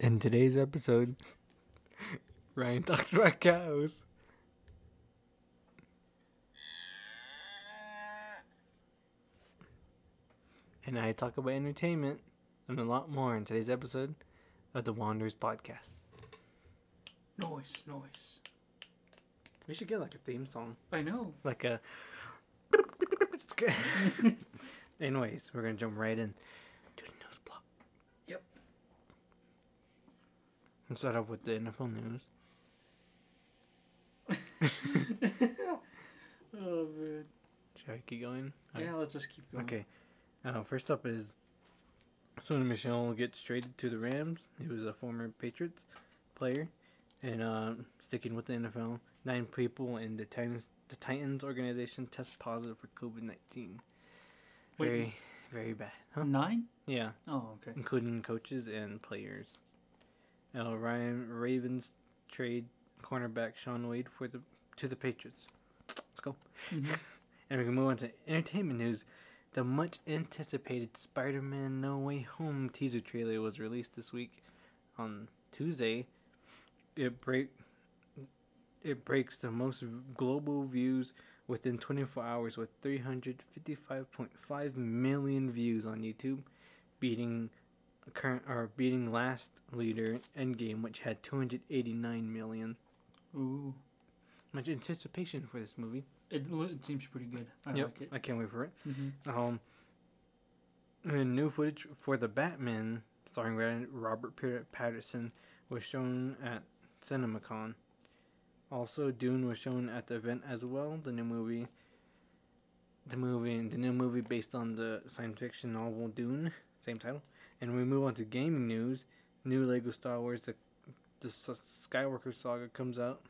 In today's episode, Ryan talks about cows. And I talk about entertainment and a lot more in today's episode of the Wanderers podcast. Noise, noise. We should get like a theme song. I know. Like a. Anyways, we're gonna jump right in to the news block. Yep. Let's start off with the NFL news. oh man. Should I keep going? Yeah, let's just keep going. Okay. Uh, first up is Sony Michel gets traded to the Rams. He was a former Patriots player, and uh, sticking with the NFL, nine people in the Titans the Titans organization test positive for COVID nineteen. Very, very bad. Huh? Nine? Yeah, Oh, okay. including coaches and players. Uh, Ryan Ravens trade cornerback Shaun Wade for the to the Patriots. Let's go. Mhm. And we can move on to entertainment news. The much anticipated Spider Man No Way Home teaser trailer was released this week on Tuesday. It break it breaks the most global views within 24 hours with 355.5 million views on YouTube, beating current or beating last leader Endgame which had 289 million. Ooh. Much anticipation for this movie. It, it seems pretty good. I Yep, like it. I can't wait for it. Mm-hmm. Um, and new footage for the Batman, starring Robert Pat- Patterson, was shown at CinemaCon. Also, Dune was shown at the event as well. The new movie, the movie, the new movie based on the science fiction novel Dune, same title. And we move on to gaming news. New Lego Star Wars: The the Skywalker Saga comes out,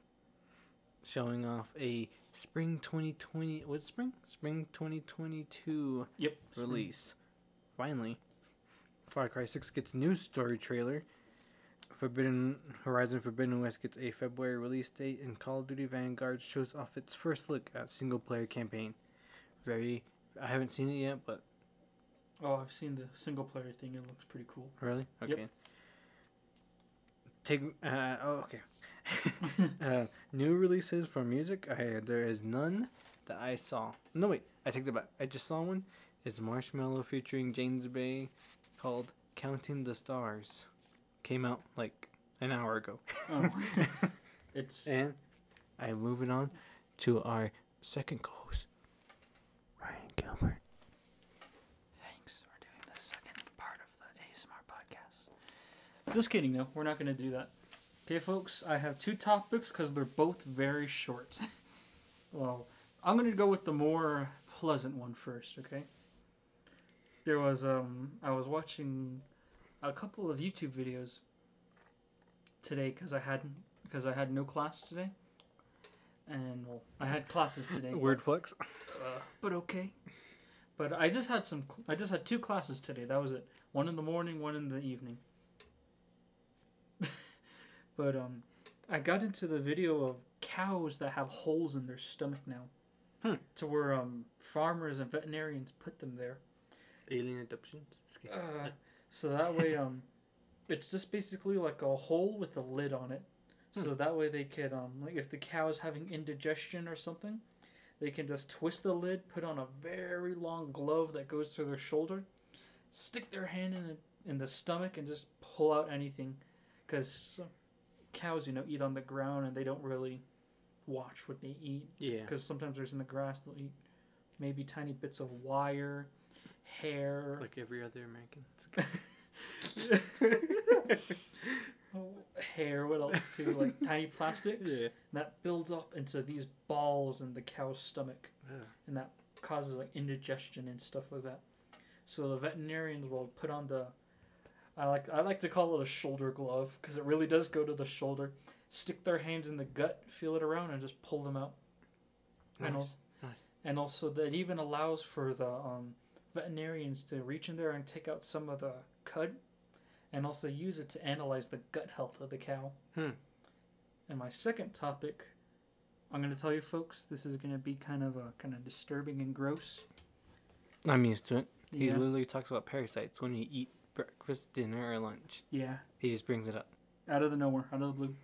showing off a spring 2020. Was it spring? Spring 2022 Yep. release. Finally, Far Cry 6 gets new story trailer. Forbidden Horizon Forbidden West gets a February release date, and Call of Duty Vanguard shows off its first look at single player campaign. Very, I haven't seen it yet, but Oh, I've seen the single player thing. It looks pretty cool. really, Yep. okay. Take, uh, oh, okay. uh, new releases for music. I there is none that I saw. No wait, I take that back. I just saw one. It's Marshmello featuring James Bay, called "Counting the Stars." Came out like an hour ago. Oh. It's and I'm moving on to our second co-host, Ryan Gilbert. thanks for doing the second part of the ASMR podcast. Just kidding, though. We're not going to do that. Okay, folks. I have two topics because they're both very short. well, I'm going to go with the more pleasant one first. Okay. There was um I was watching a couple of YouTube videos today because I hadn't, because I had no class today, and well I had classes today. Word flex. uh, but okay. But I just had some. I just had two classes today. That was it. One in the morning, one in the evening. But um, I got into the video of cows that have holes in their stomach now, Hmm. to where um farmers and veterinarians put them there. Alien abductions. Just kidding. Uh, so that way, um, it's just basically like a hole with a lid on it. So that way they could, um, like if the cow is having indigestion or something, they can just twist the lid, put on a very long glove that goes to their shoulder, stick their hand in it, in the stomach, and just pull out anything. Because cows, you know, eat on the ground and they don't really watch what they eat yeah. because sometimes there's in the grass they'll eat maybe tiny bits of wire, hair, Like every other American. oh, hair. What else too? Like tiny plastics yeah. that builds up into these balls in the cow's stomach, Yeah. and that causes like indigestion and stuff like that. So the veterinarians will put on the. I like I like to call it a shoulder glove because it really does go to the shoulder. Stick their hands in the gut, feel it around, and just pull them out. I know. Nice. and also that even allows for the um, veterinarians to reach in there and take out some of the cud and also use it to analyze the gut health of the cow Hmm. and my second topic i'm going to tell you folks this is going to be kind of a kind of disturbing and gross I'm used to it. He yeah literally talks about parasites when you eat breakfast, dinner, or lunch. Yeah, He just brings it up. out of the nowhere, out of the blue.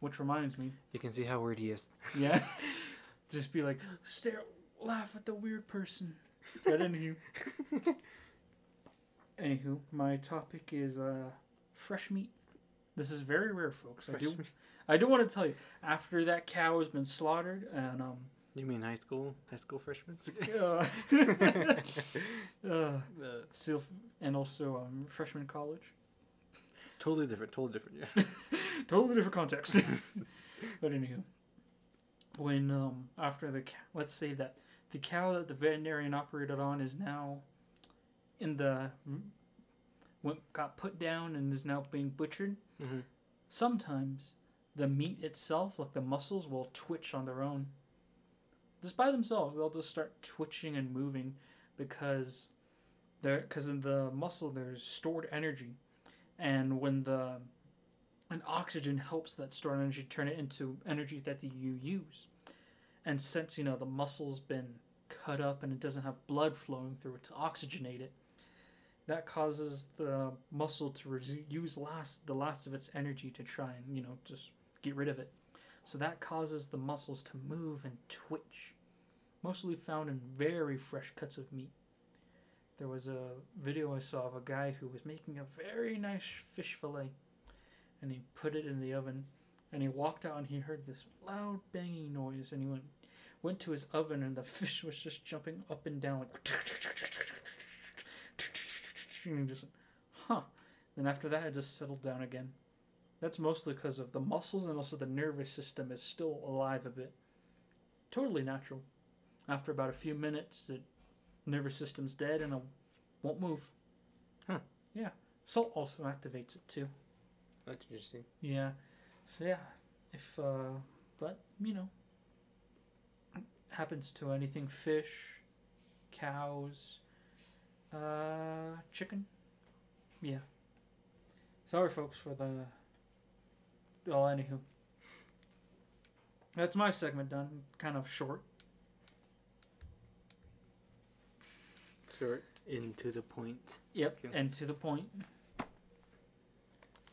Which reminds me, You can see how weird he is. yeah, just be like, stare, laugh at the weird person. But anywho, anywho, my topic is uh, fresh meat. This is very rare, folks. I do, Freshman- I do want to tell you. After that cow has been slaughtered, and um, You mean high school? High school freshmen? uh, uh, and also um, freshman college. totally different. Totally different. Yeah. totally different context. but anywho, when um after the cow, let's say that the cow that the veterinarian operated on is now in the went, got put down and is now being butchered. Mhm. Sometimes the meat itself, like the muscles, will twitch on their own. Just by themselves, they'll just start twitching and moving because there because in the muscle there's stored energy, and when the and oxygen helps that stored energy turn it into energy that you use. And since you know the muscle's been cut up and it doesn't have blood flowing through it to oxygenate it, that causes the muscle to use last the last of its energy to try and you know just get rid of it. So that causes the muscles to move and twitch, mostly found in very fresh cuts of meat. There was a video I saw of a guy who was making a very nice fish fillet, and he put it in the oven, and he walked out and he heard this loud banging noise, and he went went to his oven and the fish was just jumping up and down like and just huh then after that it just settled down again that's mostly because of the muscles and also the nervous system is still alive a bit totally natural after about a few minutes the nervous system's dead and it won't move Huh. yeah salt also activates it too That's interesting. yeah. So yeah, if uh, but you know, happens to anything fish, cows, uh, chicken. Yeah. Sorry, folks, for the. Well, anywho. That's my segment done. Kind of short. Short. Into the point. Yep. Skill. And to the point.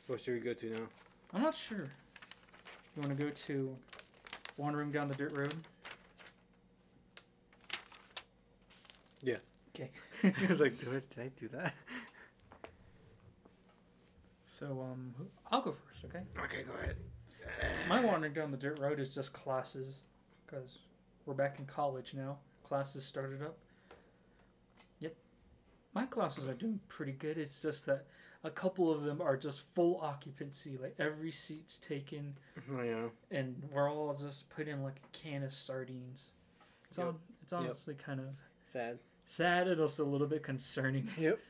What should we go to now? I'm not sure. You want to go to wandering down the dirt road? Yeah. Okay. I was like, do I, did I do that? So um, I'll go first, okay? Okay, go ahead. My wandering down the dirt road is just classes, because we're back in college now. Classes started up. Yep. My classes are doing pretty good. It's just that a couple of them are just full occupancy. Like every seat's taken, Oh, yeah. and we're all just put in like a can of sardines. It's Yep. on. It's honestly kind of Sad. sad and also a little bit concerning Yep.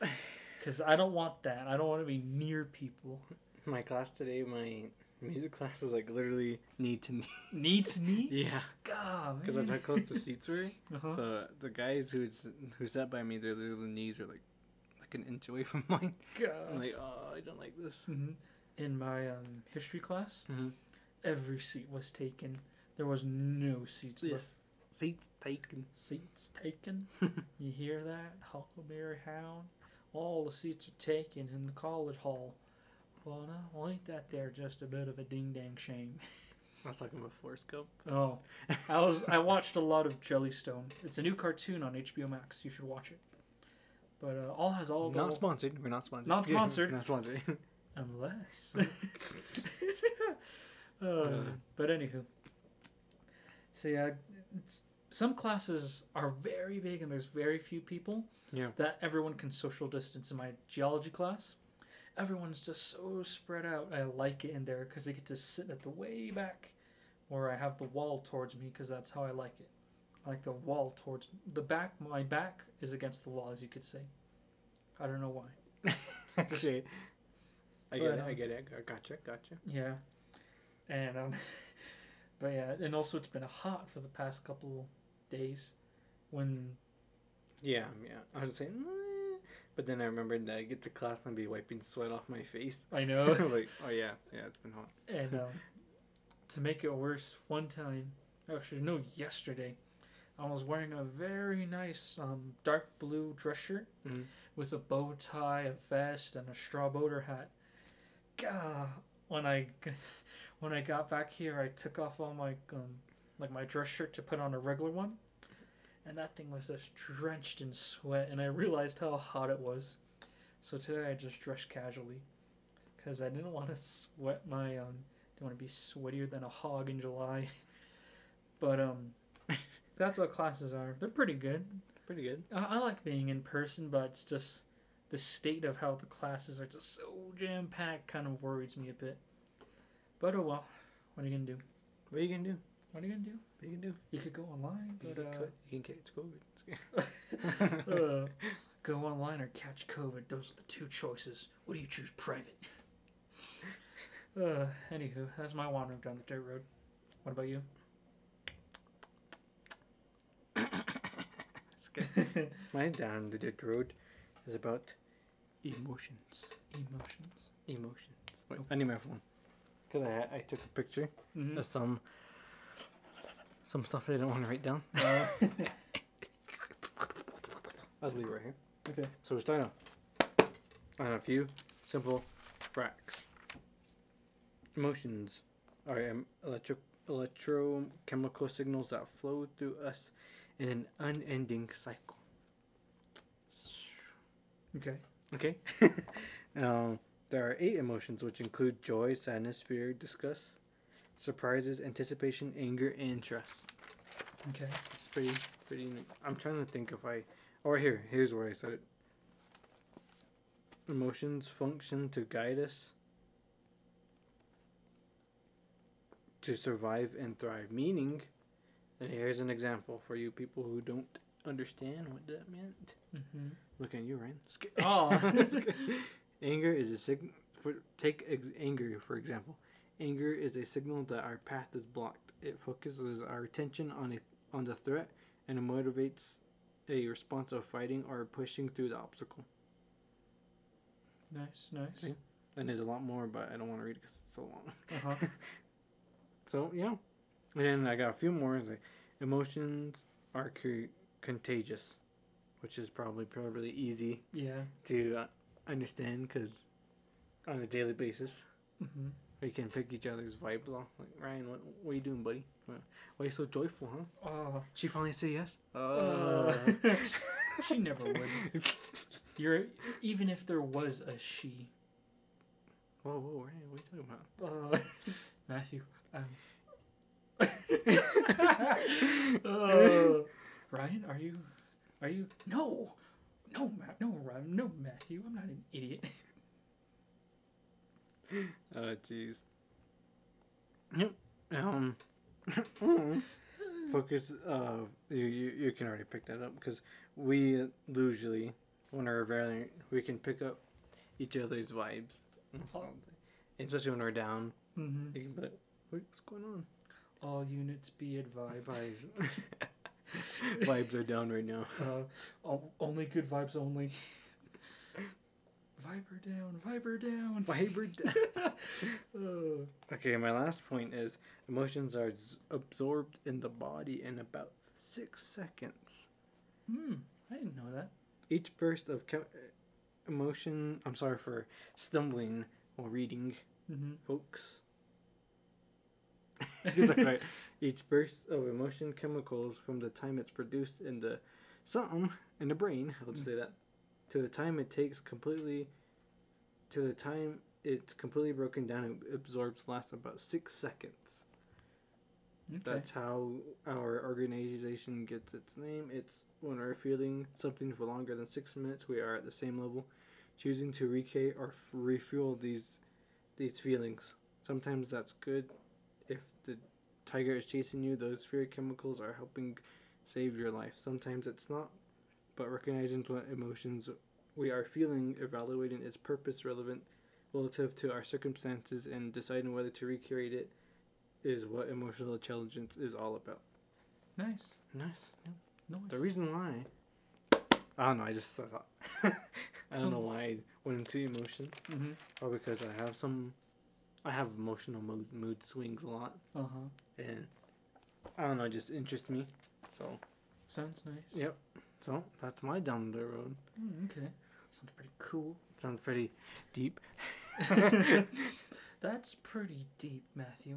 because I don't want that. I don't want to be near people. My class today, my music class was like literally knee to knee. Knee to knee. Yeah, God, because that's how close the seats were. Uh-huh. So the guys who who sat by me, their little knees are like like an inch away from mine. God. I'm like, oh, I don't like this. hmm In my um, history class, Mhm. every seat was taken. There was no seats left. Seats taken. Seats taken. you hear that, Huckleberry Hound? All the seats are taken in the college hall. Well, no, well, ain't that there just a bit of a ding dang shame? I was talking about Forrest Gump. Oh, I was I watched a lot of Jellystone. It's a new cartoon on HBO Max. You should watch it. But uh, all has all the Not sponsored. We're not sponsored. Not sponsored. not sponsored. Unless. uh, but anywho. So yeah, it's, some classes are very big and there's very few people. Yeah. That everyone can social distance. In my geology class, everyone's just so spread out. I like it in there because I get to sit at the way back, where I have the wall towards me because that's how I like it. I like the wall towards the back. My back is against the wall, as you could say. I don't know why. I get But, it. I um, get it. I gotcha. Gotcha. Yeah. And um but yeah, and also it's been hot for the past couple days when Yeah. Yeah. I was saying, "Meh," but then I remembered that I get to class and be wiping sweat off my face. I know like, oh yeah, yeah, it's been hot. and um to make it worse, one time actually no, yesterday I was wearing a very nice um dark blue dress shirt Mhm. with a bow tie, a vest, and a straw boater hat. Gah! When I when I got back here, I took off all my um, like my dress shirt to put on a regular one, and that thing was just drenched in sweat, and I realized how hot it was. So today I just dressed casually, cause I didn't want to sweat my um didn't want to be sweatier than a hog in July. But um, that's what classes are. They're pretty good. Pretty good. I, I like being in person, but it's just the state of how the classes are just so jam packed kind of worries me a bit. But oh well, what are you gonna do? What are you gonna do? What are you gonna do? What are you gonna do? You could go online, You but can, uh, cut- you can catch COVID. uh, go online or catch COVID. Those are the two choices. What do you choose? Private. Uh, anywho, that's my wandering down the dirt road. What about you? My down the dirt road is about emotions. Emotions. Emotions. Wait, I need my phone. Cause I I took a picture Mm-hmm. of some some stuff I didn't want to write down. Uh, I'll leave it right here. okay. So we're starting off on a few simple facts. Emotions are um, electro electrochemical signals that flow through us in an unending cycle. Okay. Okay. um, there are eight emotions, which include joy, sadness, fear, disgust, surprises, anticipation, anger, and trust. Okay. It's pretty, pretty. I'm trying to think if I. Or here, here's where I said it. Emotions function to guide us to survive and thrive. Meaning, and here's an example for you people who don't understand what that meant. Mm-hmm. Looking at you, Ryan. Oh. Anger is a sig. For take ex- anger for example. Anger is a signal that our path is blocked. It focuses our attention on a on the threat and it motivates a response of fighting or pushing through the obstacle. Nice. Nice. Okay. And there's a lot more, but I don't want to read it because it's so long. Uh huh. So yeah, and then I got a few more. Like emotions are contagious, which is probably probably easy Yeah. to uh, understand because on a daily basis Mm-hmm. We can pick each other's vibes off. Like Ryan, what what are you doing, buddy? Why why are you so joyful, huh? Oh. She finally said yes. Uh, she never would. You're even if there was a she. whoa, whoa, Ryan, what are you talking about? Uh, Matthew. Um. uh, Ryan, are you? Are you? No, no, Matt. No, Ryan. No, Matthew. I'm not an idiot. Oh, jeez. Yep. Um. Focus. Uh, you, you you can already pick that up because we usually when we're variant we can pick up each other's vibes. and Oh. Especially when we're down, mm-hmm. you can be like, what's going on?" All units be advised. Vibes. vibes are down right now. Uh, only good vibes only. Viber down, Viber down. Viber down. Uh, Okay, my last point is emotions are z- absorbed in the body in about six seconds. hmm, I didn't know that. Each burst of chem- emotion, I'm sorry for stumbling while reading, Mm-hmm. folks. It's okay. Each burst of emotion chemicals from the time it's produced in the something in the brain, I'll just say that, to the time it takes completely, to the time it's completely broken down it absorbs lasts about six seconds. Okay. That's how our organization gets its name. It's when we're feeling something for longer than six minutes, we are at the same level, choosing to recreate or f- refuel these these feelings. Sometimes that's good. If the tiger is chasing you, those fear chemicals are helping save your life. Sometimes it's not, but recognizing what emotions we are feeling, evaluating its purpose relevant relative to our circumstances, and deciding whether to recreate it is what emotional intelligence is all about. nice. Nice. Nice. The reason why. I don't know. I just thought. I don't know why I went into emotion, Mm-hmm. or because I have some. I have emotional mood mood swings a lot, Uh huh. and I don't know. It just interests me. So Sounds nice. Yep. so that's my down the road. Mm, okay. Sounds pretty cool. Sounds pretty deep. That's pretty deep, Matthew.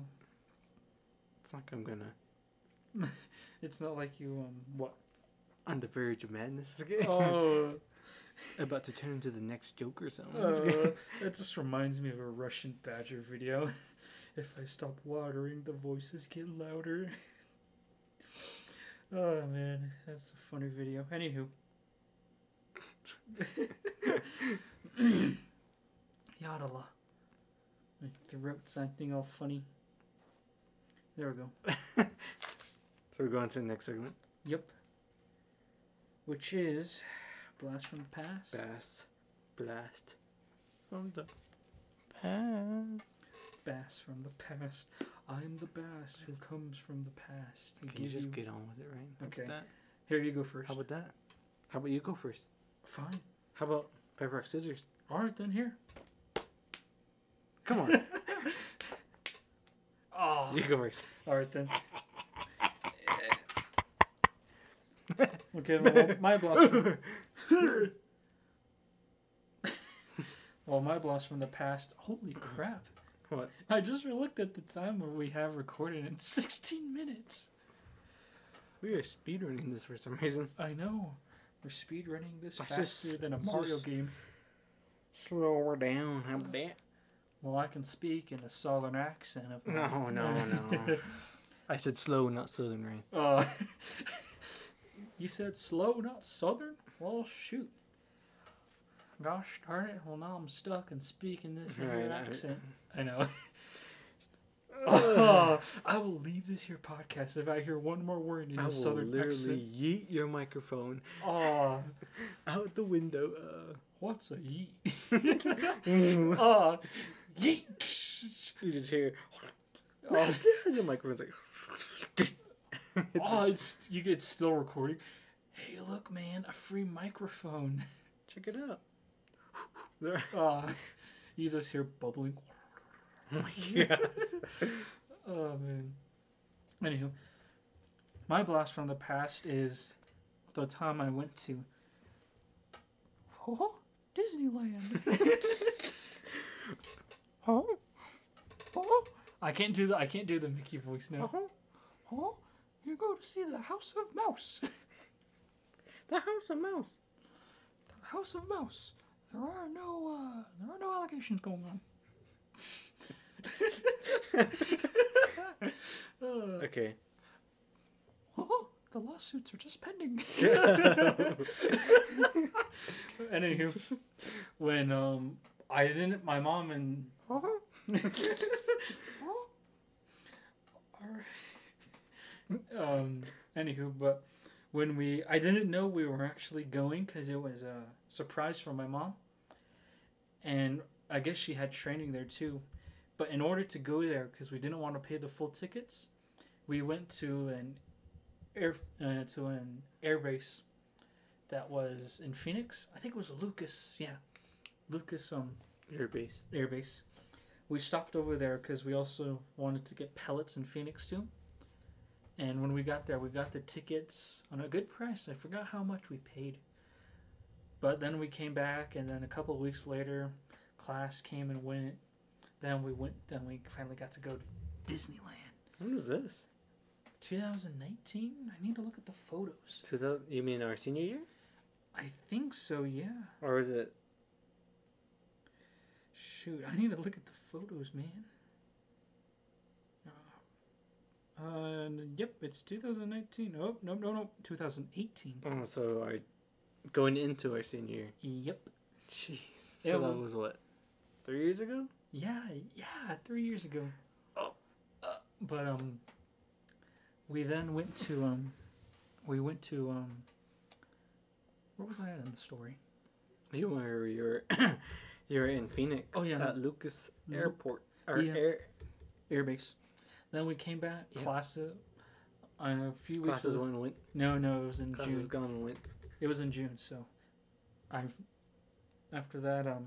It's like I'm gonna It's not like you um what? on the verge of madness. Oh, About to turn into the next Joker sound. uh, that just reminds me of a Russian Badger video. if I stop watering, the voices get louder. oh man, that's a funny video. Anywho. Yadala. My throat's acting all funny. There we go. so we're going to the next segment. Yep. Which is Blast from the Past. Bass. Blast. From the past. Bass from the past. I'm the bass who comes from the past. Can you just get on with it, right? How Okay. Here you go first. How about that? How about you go first? Fine. How about paper rock scissors? All right then. Here. Come on, Oh. you go first. All right then. okay. Well, my blast. Well, my blast from the past. Holy crap! What? I just looked at the time where we have recorded in 16 minutes. We are speedrunning this for some reason. I know. We're speed running this Let's faster just- than a Mario game. Slow her down. How about that? Well, I can speak in a southern accent. Of No, no, no. I said slow, not southern rain. uh, you said slow, not southern? Well, shoot. Gosh darn it. Well, now I'm stuck and speaking this Right, accent. I know. Oh, I will leave this here podcast if I hear one more word in I a will southern literally accent. yeet your microphone Oh, out the window. Uh, what's a yeet? you oh, yeet. just hear Oh, the microphone's like. oh, it's you get still recording. Hey, look, man, a free microphone. Check it out. There- Uh, you just hear bubbling. oh my god. Oh man. Anywho, my blast from the past is the time I went to oh, Disneyland. Oh, oh, I can't do the I can't do the Mickey voice now. oh, Oh, you go to see the House of Mouse. the house of mouse. The House of Mouse. There are no uh, there are no allegations going on. Okay. oh, the lawsuits are just pending. Anywho, when um I didn't, my mom and um anywho, but when we I didn't know we were actually going because it was a surprise for my mom, and I guess she had training there too. But in order to go there, because we didn't want to pay the full tickets, we went to an air uh, to an air base that was in Phoenix. I think it was Lucas. Yeah, Lucas um Your base. air base. We stopped over there because we also wanted to get pellets in Phoenix too. And when we got there, we got the tickets on a good price. I forgot how much we paid. But then we came back, and then a couple of weeks later, class came and went. Then we went. Then we finally got to go to Disneyland. When was this? 2019. I need to look at the photos. To the you mean our senior year, I think so. Yeah. or was it? Shoot, I need to look at the photos, man. Uh, uh, yep, it's 2019. Oh, no, no, no, 2018. Oh, so I going into our senior year. Yep. Jeez. Yeah, So well- that was what? Three years ago. Yeah, yeah, three years ago. Oh. Uh, but um, we then went to um, we went to um. Where was I at in the story? You were you were you were in Phoenix. Oh, yeah. At Lucas Lu- Airport or Yeah. air Airbase. Then we came back. Yeah. Classes. Uh, a few weeks. classes went went No, no, it was in classes June. gone went. It was in June, so I've after that um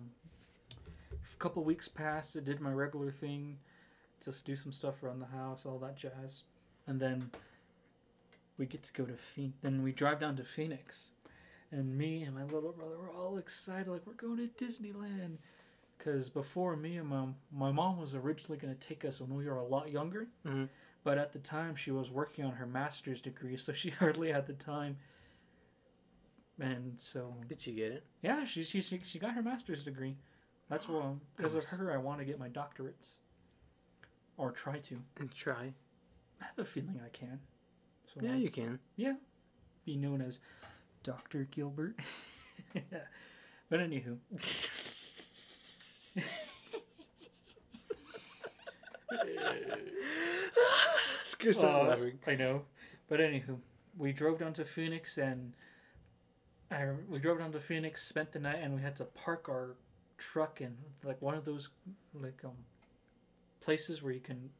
a couple weeks passed. I did my regular thing, just do some stuff around the house, all that jazz, and then we get to go to Phoenix. Then we drive down to Phoenix, and me and my little brother were all excited, like we're going to Disneyland. Because before me and my my mom was originally going to take us when we were a lot younger, Mhm. but at the time she was working on her master's degree, so she hardly had the time. And so Did she get it? yeah, she she she, she got her master's degree. That's why because of her I want to get my doctorates, or try to. And try. I have a feeling I can. So Yeah, I'll you can. Yeah, be known as Doctor Gilbert. but anywho, Uh. I know. But anywho, we drove down to Phoenix and I, we drove down to Phoenix, spent the night, and we had to park our truck in like one of those like um places where you can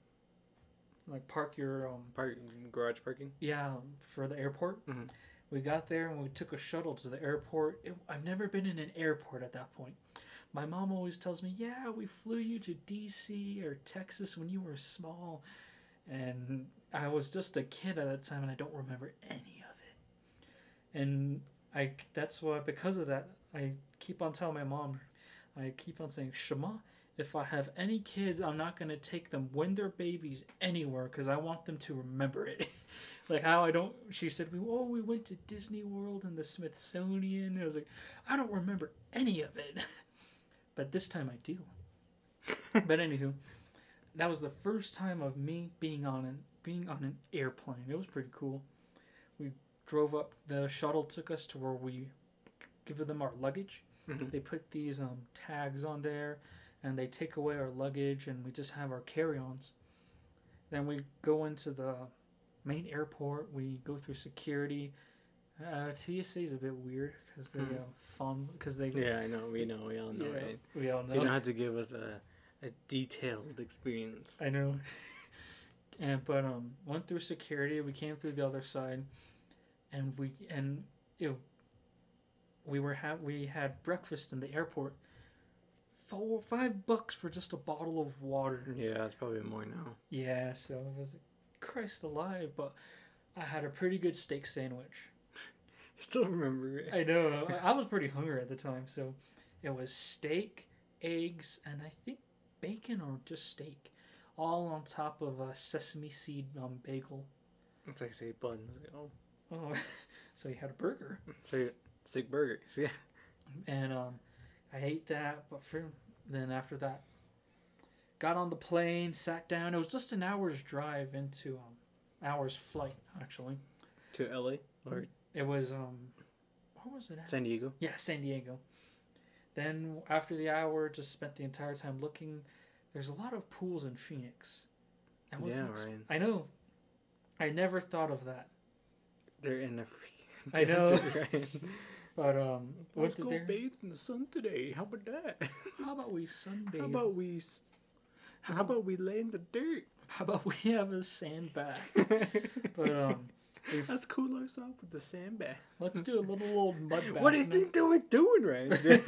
like park your um Park, garage parking. yeah for the airport. Mhm. We got there and we took a shuttle to the airport. It, I've never been in an airport at that point. My mom always tells me, "Yeah, we flew you to D.C. or Texas when you were small," and I was just a kid at that time, and I don't remember any of it. And I that's why because of that, I keep on telling my mom, I keep on saying, "Shema, if I have any kids, I'm not gonna take them when they're babies anywhere because I want them to remember it." like how I don't. She said, "We oh we went to Disney World and the Smithsonian." I was like, I don't remember any of it, but this time I do. but anywho, that was the first time of me being on an being on an airplane. It was pretty cool. We drove up. The shuttle took us to where we give them our luggage. Mhm. They put these um, tags on there, and they take away our luggage, and we just have our carry-ons. Then we go into the main airport. We go through security. Uh, TSA is a bit weird because they Mhm. uh, fun because they Yeah, I know. We know. We all know. Yeah, Right? we all know. You don't have to give us a, a detailed experience. I know. And but um, went through security. We came through the other side, and we and it, we were ha- we had breakfast in the airport. Four five bucks for just a bottle of water. Yeah, that's probably more now. Yeah, so it was like, Christ alive, but I had a pretty good steak sandwich. Still remember it. I know. I I was pretty hungry at the time, so it was steak, eggs, and I think bacon or just steak, all on top of a sesame seed um, bagel. It's like say buns. Oh, Oh, so you had a burger, so sick burgers. Yeah. and um, I ate that. But for then after that, got on the plane, sat down. It was just an hour's drive into um, hour's flight actually. To LA or It was um, where was it at? San Diego. Yeah, San Diego. Then after the hour, just spent the entire time looking. There's a lot of pools in Phoenix. I Yeah, right. I know. I never thought of that. They're in a freaking I know. But um, Let's go there. bathe in the sun today. How about that? How about we sunbathe? How about we? s- How about we lay in the dirt? How about we have a sand bath? But um, we've- Let's cool ourselves off with the sandbag. let's do a little old mud bath. What do you think they were doing, right? Get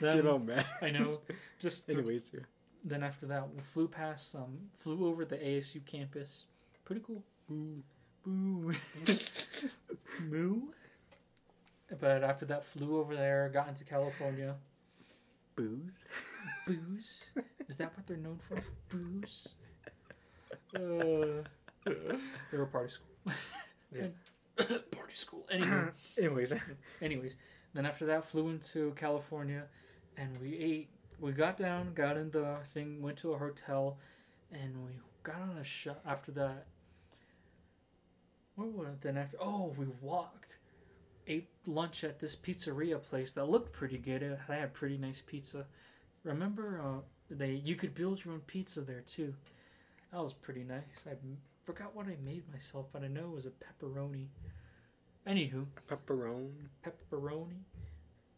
Then- all mad. I know. Just th- Anyways, yeah. then after that, we flew past um, flew over the ASU campus. Pretty cool. Ooh. Boo. Moo. But after that, flew over there, got into California. Booze. Booze. Is that what they're known for? Booze. Uh, they were party school. Yeah. party school. Anyway, Anyways, anyways, then after that, flew into California, and we ate. We got down, got in the thing, went to a hotel, and we got on a shot. After that, what was it then? After oh, we walked, ate lunch at this pizzeria place that looked pretty good. It- They had pretty nice pizza. Remember, uh, they you could build your own pizza there too. That was pretty nice. I forgot what I made myself, but I know it was a pepperoni. Anywho, pepperoni, pepperoni.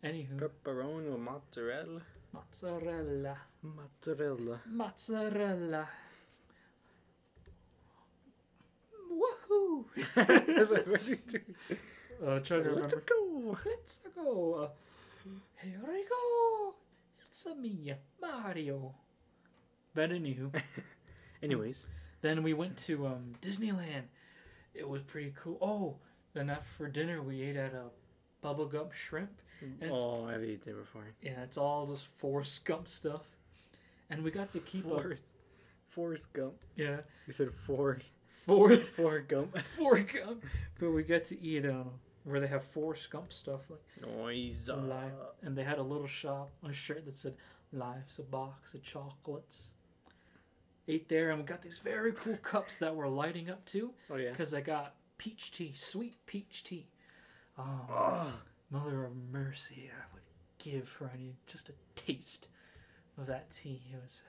Anywho, pepperoni with mozzarella, mozzarella, mozzarella. mozzarella. Woohoo! Like, what you do? uh, trying to Let's remember. go. Let's go. Uh, here we go. It's a me, Mario. But anywho, Anyways, then we went to um, Disneyland. It was pretty cool. Oh, then after for dinner we ate at a Bubba Gump Shrimp. it's- oh, I've eaten it before. Yeah, it's all just Forrest Gump stuff. And we got to keep up. Forrest, Forrest Gump. Yeah, You said four, four four Gump. Forrest Gump. But we got to eat um where they have four Gump stuff like Noise. life, and they had a little shop, a shirt that said "Life's a box of chocolates." Ate there, and we got these very cool cups that were lighting up too, Oh yeah. because I got peach tea, sweet peach tea. Oh, Oh, mother of mercy, I would give for any just a taste of that tea. It was,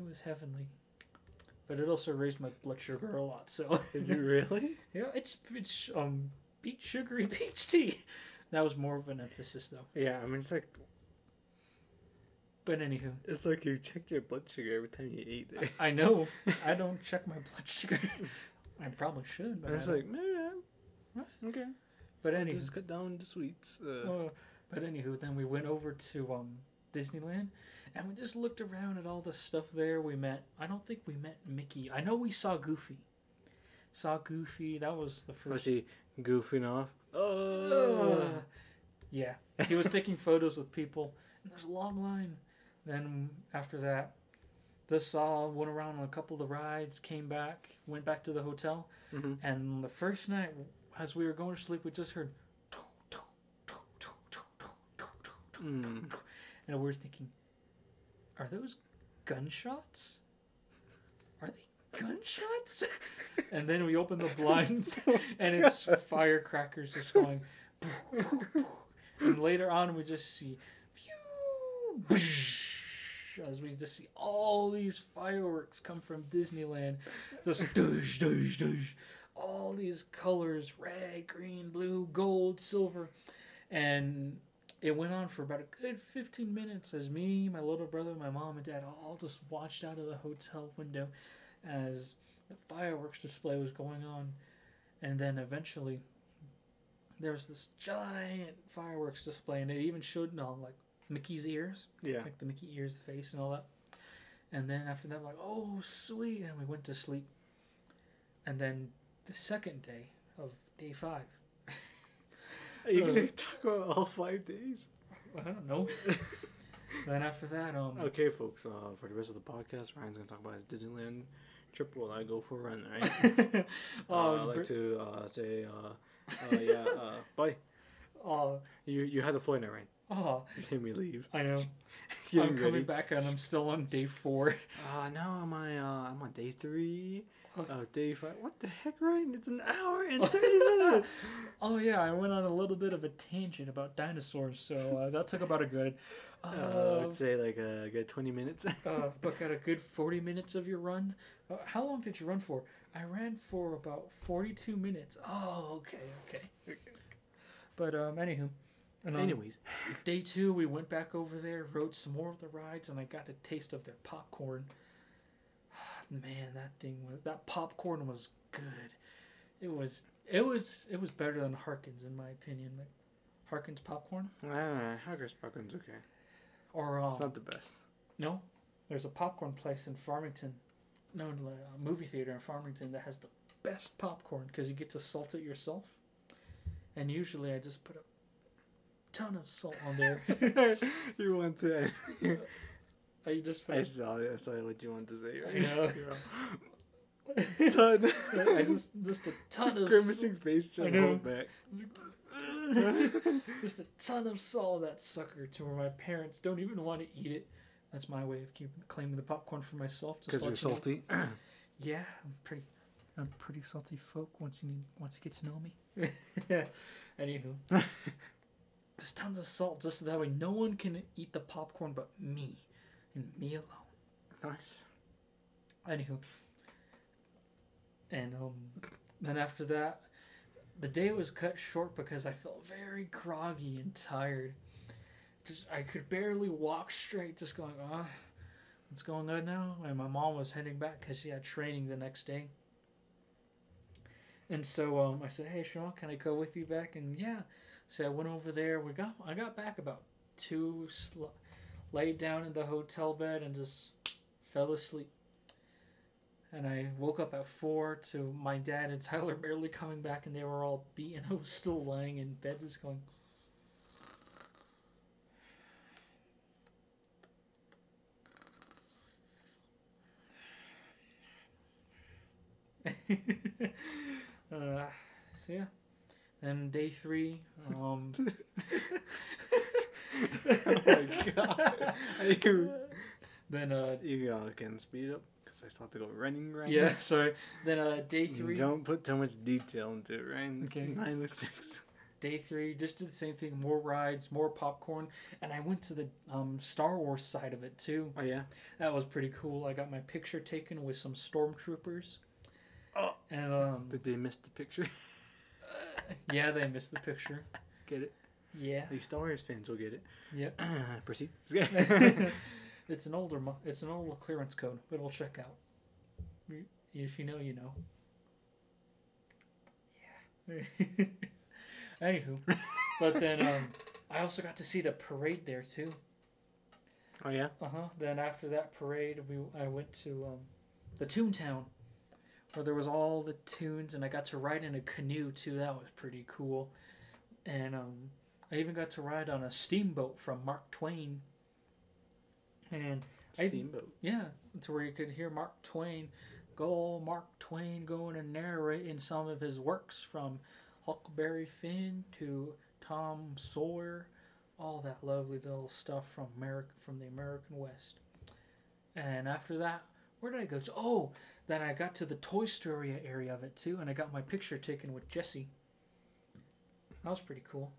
it was heavenly. But it also raised my blood sugar a lot. So is it really? yeah, it's it's um beet sugary peach tea. That was more of an emphasis though. Yeah, I mean it's like But anywho, it's like you checked your blood sugar every time you eat it. I know I don't check my blood sugar. I probably should, but I it's like, man, okay. but anywho, Just cut down the sweets. Uh, but anywho, then we went over to um, Disneyland, and we just looked around at all the stuff there. We met. I don't think we met Mickey. I know we saw Goofy. Saw Goofy. That was the first. was he goofing off? Uh, Oh. yeah, he was taking photos with people, and there's a long line. Then after that, just saw went around on a couple of the rides, came back, went back to the hotel, Mhm. and the first night, as we were going to sleep, we just heard. Mm. And we're thinking, are those gunshots? Gunshots? and then we open the blinds oh, and it's firecrackers just going. and later on, we just see as we just see all these fireworks come from Disneyland. Just douche, douche, douche. All these colors red, green, blue, gold, silver. And it went on for about a good 15 minutes as me, my little brother, my mom, and dad all just watched out of the hotel window as the fireworks display was going on. And then eventually, there was this giant fireworks display, and it even showed no, like Mickey's ears, Yeah. like the Mickey ears, the face, and all that. And then after that, like, oh, sweet. And we went to sleep. And then the second day of day five, Are you Uh, gonna talk about all five days? I don't know. then after that, um, Okay, folks. Uh, for the rest of the podcast, Ryan's gonna talk about his Disneyland trip while I go for a run. Right? oh, uh, br- like to uh, say, uh, uh, yeah, uh, bye. oh, You you had the floor now, right? oh, hear me leave. I know. I'm coming ready. back and I'm still on day four. Uh, now I'm on, uh, I'm on day three. Oh. Uh, day five. What the heck, Ryan? It's an hour and 30 minutes. Oh yeah, I went on a little bit of a tangent about dinosaurs, so uh, that took about a good. Uh, Uh, I'd say like a good 20 minutes. uh, but got a good 40 minutes of your run. Uh, how long did you run for? I ran for about 42 minutes. Oh, okay, okay. But um, anywho, and, um, Anyways, day two we went back over there, rode some more of the rides, and I got a taste of their popcorn. Man, that thing was that popcorn was good. It was it was it was better than Harkins in my opinion. Like Harkins popcorn ah, Haggard's popcorn's okay. or um, It's not the best. no, there's a popcorn place in Farmington, no, a movie theater in Farmington that has the best popcorn because you get to salt it yourself. And usually I just put a ton of salt on there. you want to? I just put I saw. I saw what you want to say. I know. Ton. I just just a ton of grimacing face hold back. just a ton of salt of that sucker to where my parents don't even want to eat it. That's my way of keeping claiming the popcorn for myself. just Because you're know. salty. Yeah, I'm pretty. I'm pretty salty folk. Once you need, once you get to know me. Anywho, just tons of salt, just so that way no one can eat the popcorn but me, and me alone. nice. Anywho, and um, then after that, the day was cut short because I felt very groggy and tired. Just I could barely walk straight, just going, ah, what's going on now? And my mom was heading back because she had training the next day. And so um, I said, "Hey, Sean, can I go with you back?" And yeah, so I went over there. We got I got back about two, sl- laid down in the hotel bed and just fell asleep. and I woke up at four to my dad and Tyler barely coming back, and they were all beat, and I was still laying in bed, just going. uh, so yeah, then day three. Um, oh my god. you, then uh, you uh, can speed up because I still have to go running right yeah, now. sorry. Then uh, day three. Don't put too much detail into it, right? It's Okay. Nine to six. Day three, just did the same thing. More rides, more popcorn, and I went to the um, Star Wars side of it too. Oh yeah. That was pretty cool. I got my picture taken with some stormtroopers. Oh. And um, Did they miss the picture? yeah, they missed the picture. get it? Yeah. These Star Wars fans will get it. Yep. Proceed. it's an older, it's an old clearance code, but it'll check out. If you know, you know. Yeah. Anywho, but then um, I also got to see the parade there too. oh yeah. Uh huh. Then after that parade, we I went to um, the Toontown, where there was all the tunes, and I got to ride in a canoe too. That was pretty cool, and um, I even got to ride on a steamboat from Mark Twain. And I- Steamboat. yeah, to where you could hear Mark Twain, go Mark Twain going and narrating some of his works from Huckleberry Finn to Tom Sawyer, all that lovely little stuff from America from the American West. And after that, where did I go to? Oh, then I got to the Toy Story area of it too, and I got my picture taken with Jesse. That was pretty cool.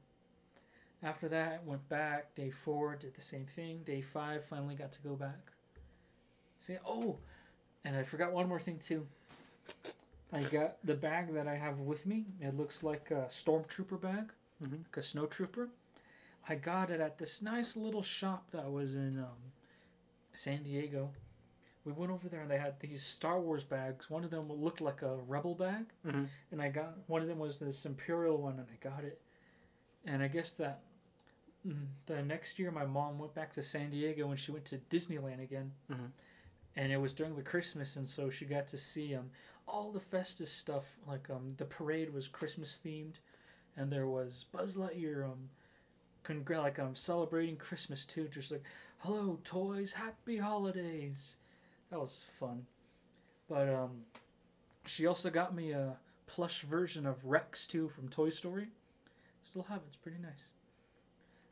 After that, went back. Day four, did the same thing. Day five, finally got to go back. See, oh, and I forgot one more thing too. I got the bag that I have with me. It looks like a stormtrooper bag, Mhm. like a snow trooper. I got it at this nice little shop that was in um, San Diego. We went over there and they had these Star Wars bags. One of them looked like a rebel bag, Mhm. and I got one of them was this Imperial one, and I got it. And I guess that mm, the next year, my mom went back to San Diego when she went to Disneyland again, Mhm. and it was during the Christmas, and so she got to see um all the Festus stuff. Like um the parade was Christmas themed, and there was Buzz Lightyear um congr- like um celebrating Christmas too, just like hello toys, happy holidays. That was fun, but um she also got me a plush version of Rex too from Toy Story. Still have it. It's pretty nice.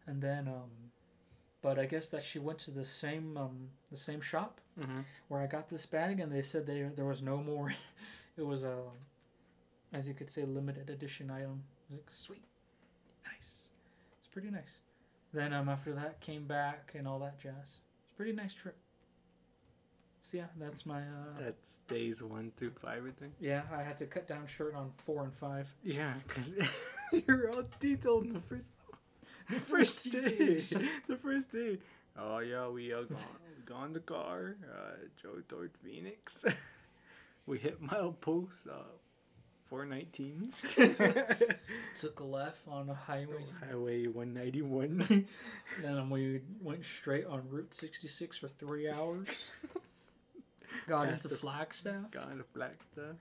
And then um but I guess that she went to the same um the same shop Mhm. where I got this bag, and they said they there was no more. it was a, as you could say, limited edition item. Like, sweet, nice. It's pretty nice. Then um after that came back and all that jazz. It's a pretty nice trip. So yeah, that's my uh That's days one through five, I think. yeah. I had to cut down short on four and five. Yeah, because you're all detailed in the first the first day. The first day. Oh yeah, we uh, gone, we got the car, uh, drove toward Phoenix. we hit milepost uh, four nineteens. Took a left on a highway. Highway one ninety one. then we went straight on Route 66 for three hours. Got into Flagstaff. Got into Flagstaff.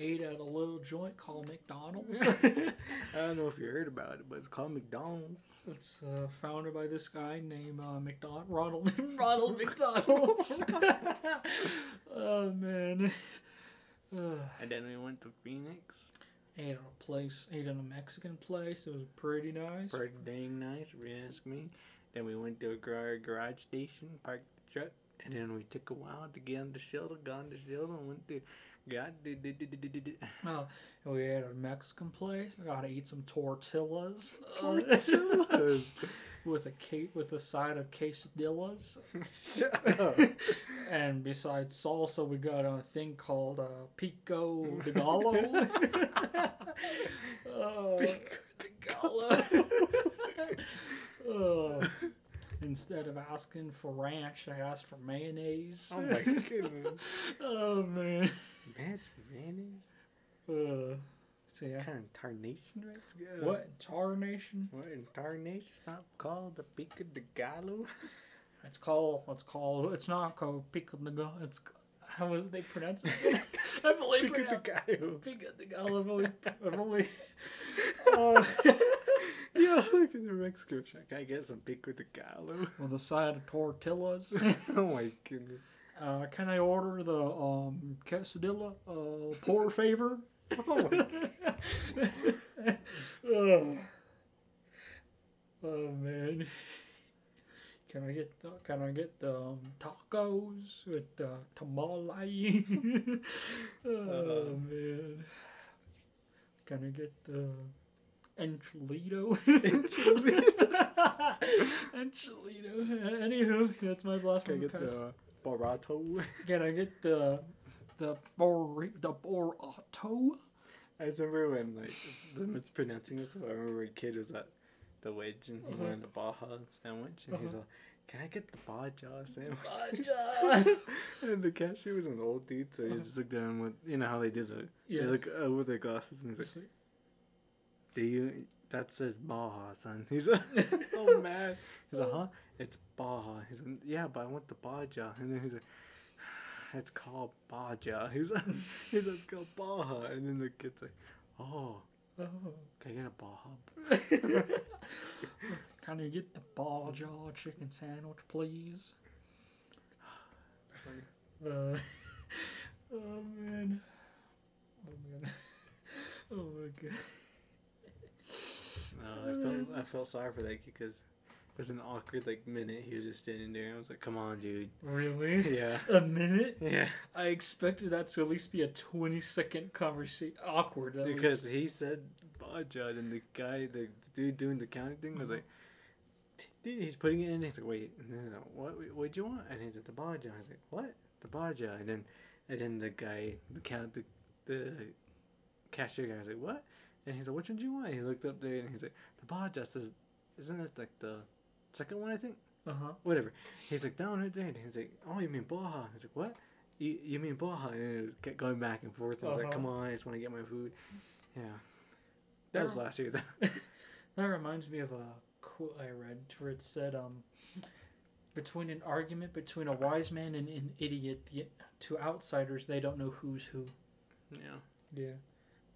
Ate at a little joint called McDonald's. I don't know if you heard about it, but it's called McDonald's. it's uh, founded by this guy named uh, McDonald Ronald Ronald McDonald. oh man. And then we went to Phoenix. ate at a place. Ate at a Mexican place. It was pretty nice. Pretty dang nice, if you ask me. Then we went to a gar- garage station, parked the truck, and then we took a while to get on the shelter, got on the shelter, and went to got did, did, did, did, did. Oh, we ate at a Mexican place. I gotta eat some tortillas. Tortillas. with a ca- with a side of quesadillas. And besides salsa, we got a thing called uh, pico de gallo. uh, Pico de gallo. Uh, instead of asking for ranch, I asked for mayonnaise. Oh my goodness. oh man. Match mayonnaise? Uh, so yeah. What kind of tarnation right together? What tarnation? What in tarnation? It's not called the Pico de Gallo? It's called. It's called. It's not called pico de gallo. It's how was they pronounce it? I've only Pico de gallo. Pico de Gallo. I've only, I've only. Oh. Yo, look at the Mexico truck. I get some pico de gallo. With a side of tortillas. oh my goodness. Uh, can I order the um quesadilla? Uh, por favor. Oh my oh. oh man. Can I get the, can I get the um, tacos with the tamale? oh Uh. man. Can I get the enchilito? enchilito. Anywho, that's my blast Can I from the get past. the barato? Can I get the the bor the borato? I just remember when like the mispronouncing this. I remember a kid was at the wedge and he Uh-huh. wanted a Baja sandwich and he's Uh-huh. like, "Can I get the Baja sandwich?" Baja. and the cashier was an old dude, so he Uh-huh. just looked at him with you know how they do the Yeah. they look uh, with their glasses and he's like- "Do you?" That says Baja, son. He's like, oh man. He's like, huh? It's Baja. He's like, yeah, but I want the Baja. And then he's like, it's called Baja. He's like, he's like, it's called Baja. And then the kid's like, oh, oh. can I get a Baja? Can you get the ball jaw chicken sandwich, please? Uh, oh man. Oh man. Oh my god. No, I felt I felt sorry for that kid because it was an awkward like minute. He was just standing there. I was like, come on, dude. Really? Yeah. A minute? Yeah. I expected that to at least be a 20 second conversation. Awkward. At Because least. he said Baja, and the guy, the dude doing the counting thing, was Mhm. like, dude, he's putting it in. He's like, wait, then what? What'd you want? And he's like, the Baja. I was like, what? The Baja. And then, and then the guy, the count, the, the cashier guy was like, what? And he's like, which one do you want? And he looked up there and he's like, the Baja says, isn't it like the second one? I think. Uh huh. Whatever. He's like, down right there. And he's like, oh, you mean Baja? He's like, what? You, you mean Baja? And it was kept going back and forth. I was like, Uh-huh. come on, I just want to get my food. Yeah. That That was rem- last year, though. That reminds me of a quote I read where it said, um, between an argument between a wise man and an idiot, to outsiders, they don't know who's who. yeah. Yeah.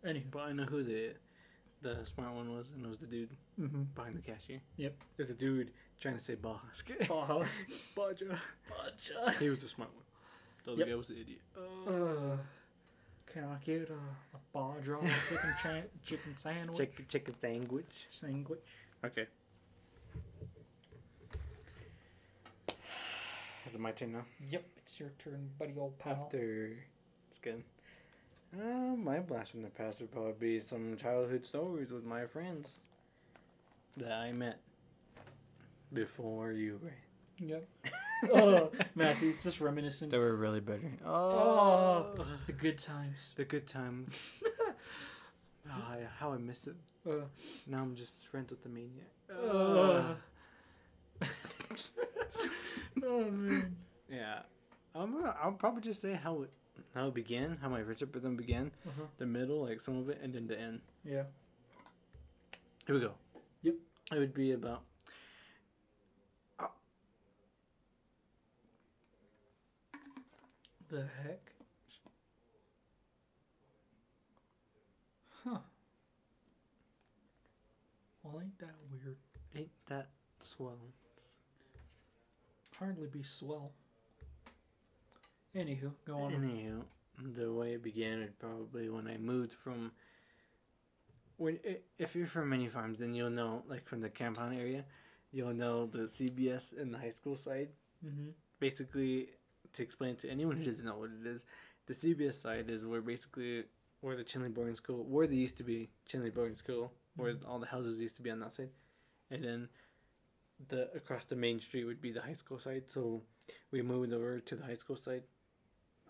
Anywho. But I know who the the smart one was, and it was the dude Mm-hmm. behind the cashier. Yep. There's a dude trying to say Baja. Baja. Baja. Baja. He was the smart one. The other Yep. guy was the idiot. Uh, can I get a, a Baja chicken, cha- chicken sandwich? Chicken, chicken sandwich. Sandwich. Okay. Is it my turn now? Yep, it's your turn, buddy old pal. After it's good. Uh, my blast from the past would probably be some childhood stories with my friends that I met before you were. Yep. oh, Matthew, just reminiscent. They were really better. Oh. The good times. the good times. oh, I- how I miss it. Uh, Now I'm just friends with the maniac. uh. oh man. Yeah, I'm gonna, I'll probably just say how it how it began, how my friendship with them began, Uh-huh. the middle, like some of it, and then the end. Yeah. Here we go. Yep. It would be about. The heck? Huh. Well, ain't that weird? Ain't that swell? Hardly be swell. Anywho, go on. Anyhow, the way it began would probably when I moved from. When if you're from many farms, then you'll know, like from the compound area, you'll know the CBS and the high school side. Mm-hmm. basically to explain to anyone who doesn't know what it is the cbs side is where basically where the Chinle boarding school where they used to be Chinle boarding school where all the houses used to be on that side and then the across the main street would be the high school side so we moved over to the high school side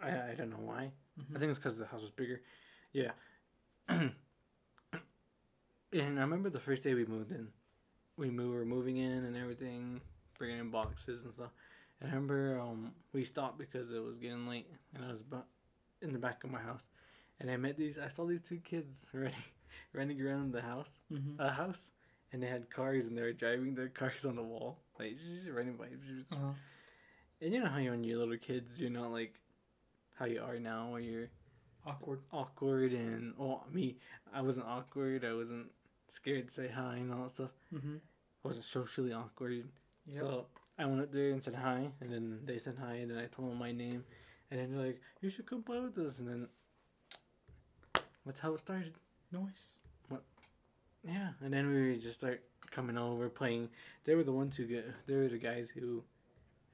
i, I don't know why Mhm. i think it's because the house was bigger yeah and i remember the first day we moved in we moved, were moving in and everything bringing in boxes and stuff and I remember um, we stopped because it was getting late, and I was about in the back of my house, and I met these. I saw these two kids running, running around the house, Mm-hmm. a house, and they had cars, and they were driving their cars on the wall, like running by. Uh-huh. And you know how when you're little kids, you're not like how you are now, where you're Awkward. awkward and oh me, I wasn't awkward. I wasn't scared to say hi and all that stuff. Mm-hmm. I wasn't socially awkward. Yep. So I went up there and said hi, and then they said hi, and then I told them my name, and then they're like, "You should come play with us," and then that's how it started. Noise. Yeah, and then we just start coming over playing. They were the ones who get. They were the guys who,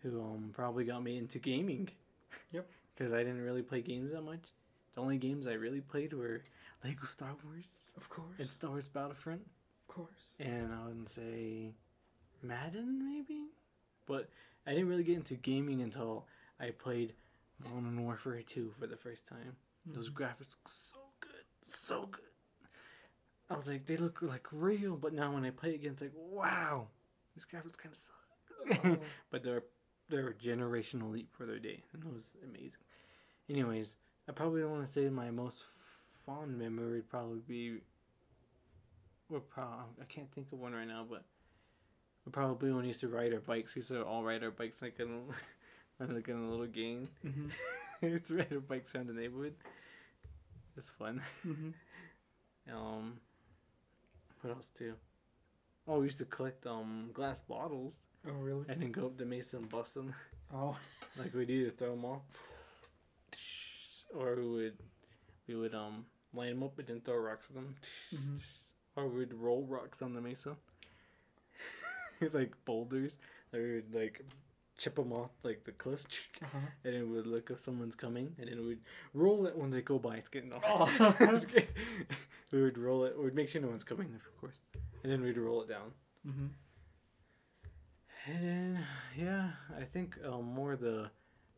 who um probably got me into gaming. Yep. Because I didn't really play games that much. The only games I really played were Lego Star Wars Of course. and Star Wars Battlefront, of course. and I would say Madden maybe. But I didn't really get into gaming until I played Modern Warfare 2 for the first time. Those Mhm. graphics so good, so good. I was like, they look like real, but now when I play it again, it's like, wow, these graphics kind of suck. Oh, but they're they're a generational leap for their day, and it was amazing. Anyways, I probably don't want to say my most fond memory would probably be. Well, pro- I can't think of one right now, but probably when we used to ride our bikes. We used to all ride our bikes like in, like in a little gang. Mhm. we used to ride our bikes around the neighborhood. It's fun. Mhm. Um, what else too? Oh, we used to collect um glass bottles Oh really? and then go up the mesa and bust them Oh. like we do to throw them off. Or we would we would um line them up and then throw rocks at them. Mhm. Or we'd roll rocks on the mesa, like boulders. Or we'd like chip them off like the cliffs, Uh-huh. and then we'd look if someone's coming, and then we'd roll it when they go by. It's getting off. Oh. We would roll it. We'd make sure no one's coming, there, of course, and then we'd roll it down. Mhm. And then yeah, I think um, more the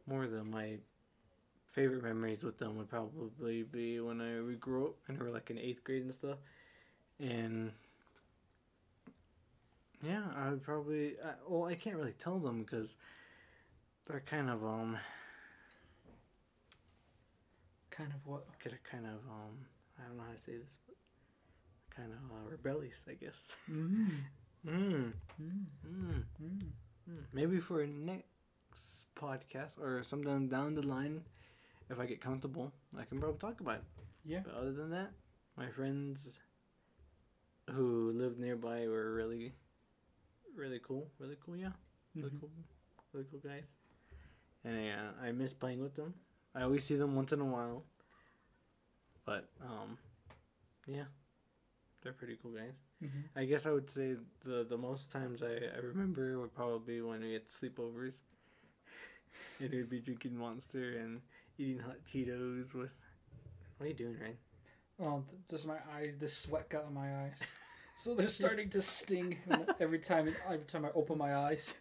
more the my favorite memories with them would probably be when I we grew up and we were like in eighth grade and stuff, and yeah, I would probably I, well I can't really tell them because they're kind of um Kind of what? they're kind of um I don't know how to say this, but kind of uh, rebellious, I guess. Mm. Mm, Mm. mm. Mm. Hmm, Maybe for next podcast or something down the line, if I get comfortable, I can probably talk about it. Yeah. But other than that, my friends who lived nearby were really, really cool. Really cool, yeah. Really Mhm. cool. Really cool guys. And uh, I miss playing with them. I always see them once in a while. But, um, yeah. They're pretty cool guys. Mhm. I guess I would say the the most times I, I remember would probably be when we had sleepovers. and we'd be drinking Monster and eating hot Cheetos with. What are you doing, Ryan? Oh, th- just my eyes. The sweat got in my eyes, so they're starting to sting every time. Every time I open my eyes,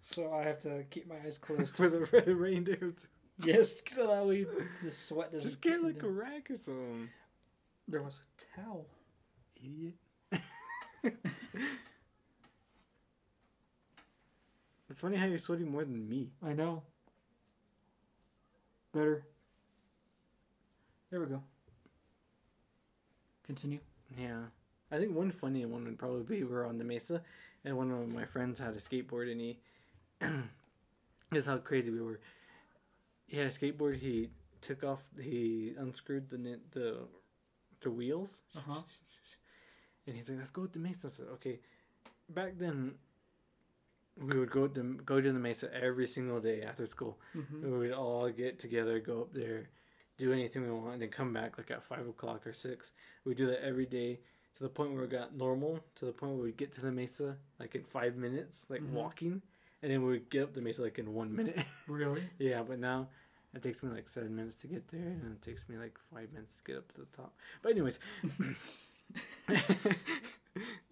so I have to keep my eyes closed. for the for the reindeer. yes, so that way the sweat doesn't. Just get in like a there. rag or something. There was a towel. Idiot. it's funny how you're sweating more than me. I know. Better. There we go. Continue. Yeah. I think one funny one would probably be we're on the mesa and one of my friends had a skateboard and he this is how crazy we were. He had a skateboard, he took off he unscrewed the the the wheels. Uh-huh. And he's like, Let's go to the mesa. So okay. Back then we would go to go to the mesa every single day after school. Mm-hmm. We would all get together, go up there, do anything we want, and then come back like at five o'clock or six. We do that every day to the point where it got normal. To the point where we'd get to the mesa like in five minutes, like Mhm. walking, and then we'd get up the mesa like in one minute. Really? yeah, but now it takes me like seven minutes to get there, and it takes me like five minutes to get up to the top. But anyways,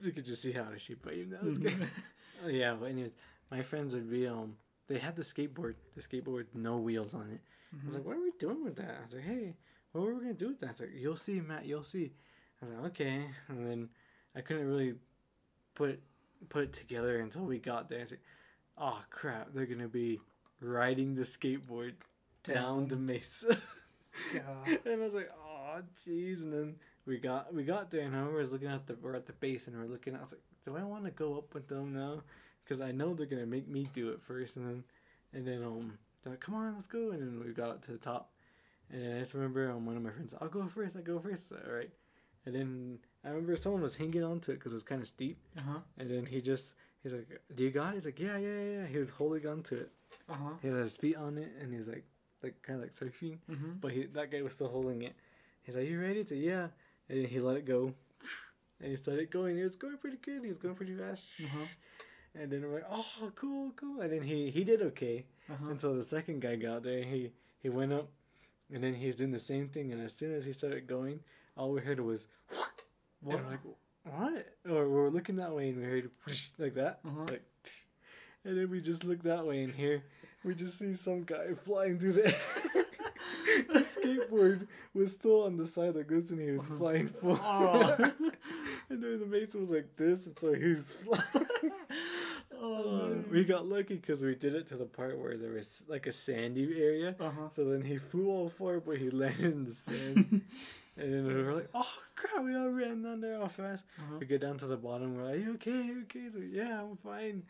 you could just see how shape I am now. It's good. Oh, yeah, but anyways, my friends would be um they had the skateboard, the skateboard with no wheels on it. I was like, what are we doing with that? I was like, hey, what were we gonna do with that? I was like, you'll see, Matt, you'll see. I was like, okay, and then I couldn't really put it put it together until we got there. I was like, oh crap, they're gonna be riding the skateboard down the mesa. And I was like, oh jeez, and then we got we got there and I was looking at the we're at the base and we're looking. I was like, do I want to go up with them now? Because I know they're gonna make me do it first, and then and then um They're like, come on, let's go. And then we got up to the top. And I just remember um, one of my friends, I'll go first, I go first. All right. And then I remember someone was hanging onto it because it was kind of steep. Uh huh. And then he just, he's like, do you got it? He's like, yeah, yeah, yeah, yeah. He was holding onto it. Uh huh. He had his feet on it and he was like, like kind of like surfing. Mm-hmm. But he, that guy was still holding it. He's like, you ready? To yeah. And then he let it go. And he started going. He was going pretty good. He was going pretty fast. Uh huh. And then we're like, oh, cool, cool. And then he, he did okay Uh huh. until the second guy got there. He he went up, and then he's doing the same thing. And as soon as he started going, all we heard was, What? and we're like, what? Or we were looking that way, and we heard like that, Uh-huh. like, and then we just looked that way, and here we just see some guy flying through the. the skateboard was still on the side like this, and he was Uh-huh. flying forward. Aw. and then the mason was like this, and so he was flying. oh, Uh, we got lucky because we did it to the part where there was like a sandy area. Uh huh. So then he flew all far, but he landed in the sand. and then we were like, oh crap, we all ran down there all fast. Uh-huh. We get down to the bottom, we're like, you okay, you okay? He's like, yeah, I'm fine.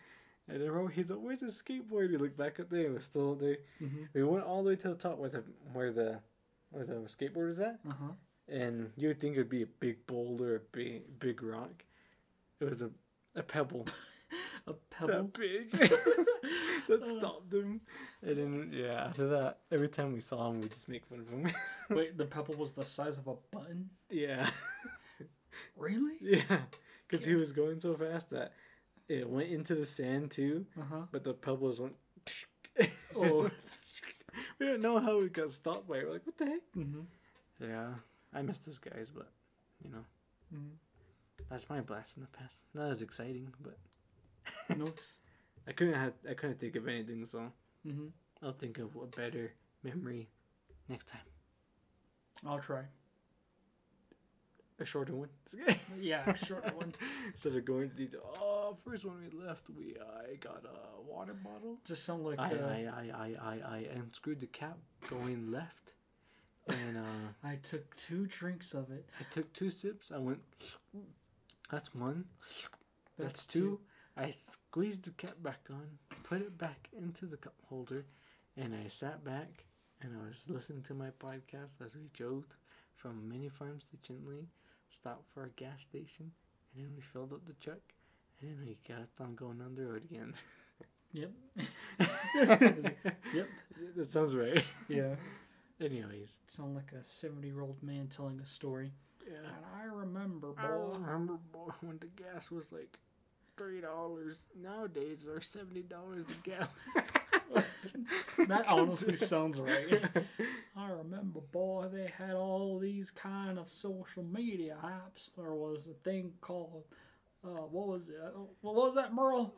And we're- he's like, where's his skateboard? We look back up there, it was still up there. Mhm. We went all the way to the top where the where the where the skateboard is at. Uh huh. And you would think it would be a big boulder, a big big rock. It was a, a pebble. A pebble. that big that Uh. stopped him. And then yeah, after that, every time we saw him, we just make fun of him. Wait, the pebble was the size of a button. yeah, Really? yeah, because he was going so fast that it went into the sand too, Uh huh. but the pebbles went. Oh. we don't know how we got stopped by it. We're like, what the heck? Mhm. Yeah, I miss those guys, but you know, Mhm. that's my blast from the past. Not as exciting, but Nice. I couldn't have, I couldn't think of anything, so Mhm. I'll think of a better memory next time. I'll try. A shorter one. Yeah, shorter one. Instead of going to the oh, first when we left, we I got a water bottle. Just sound like I, uh, I, I, I, I, I unscrewed the cap going left, and uh, I took two drinks of it. I took two sips. I went. That's one. That's, two. I squeezed the cap back on, put it back into the cup holder, and I sat back and I was listening to my podcast as we joked from Many Farms to Chinle, stopped for a gas station, and then we filled up the truck, and then we kept on going on the road again. Yep. yep. That sounds right. Yeah. Anyways. Sound like a seventy-year-old man telling a story. Yeah. And I remember, I boy. remember boy, when the gas was like three dollars. Nowadays they're seventy dollars a gallon. That honestly sounds right. I remember, boy, they had all these kind of social media apps. There was a thing called, uh, what was it? Uh, What was that, Merle?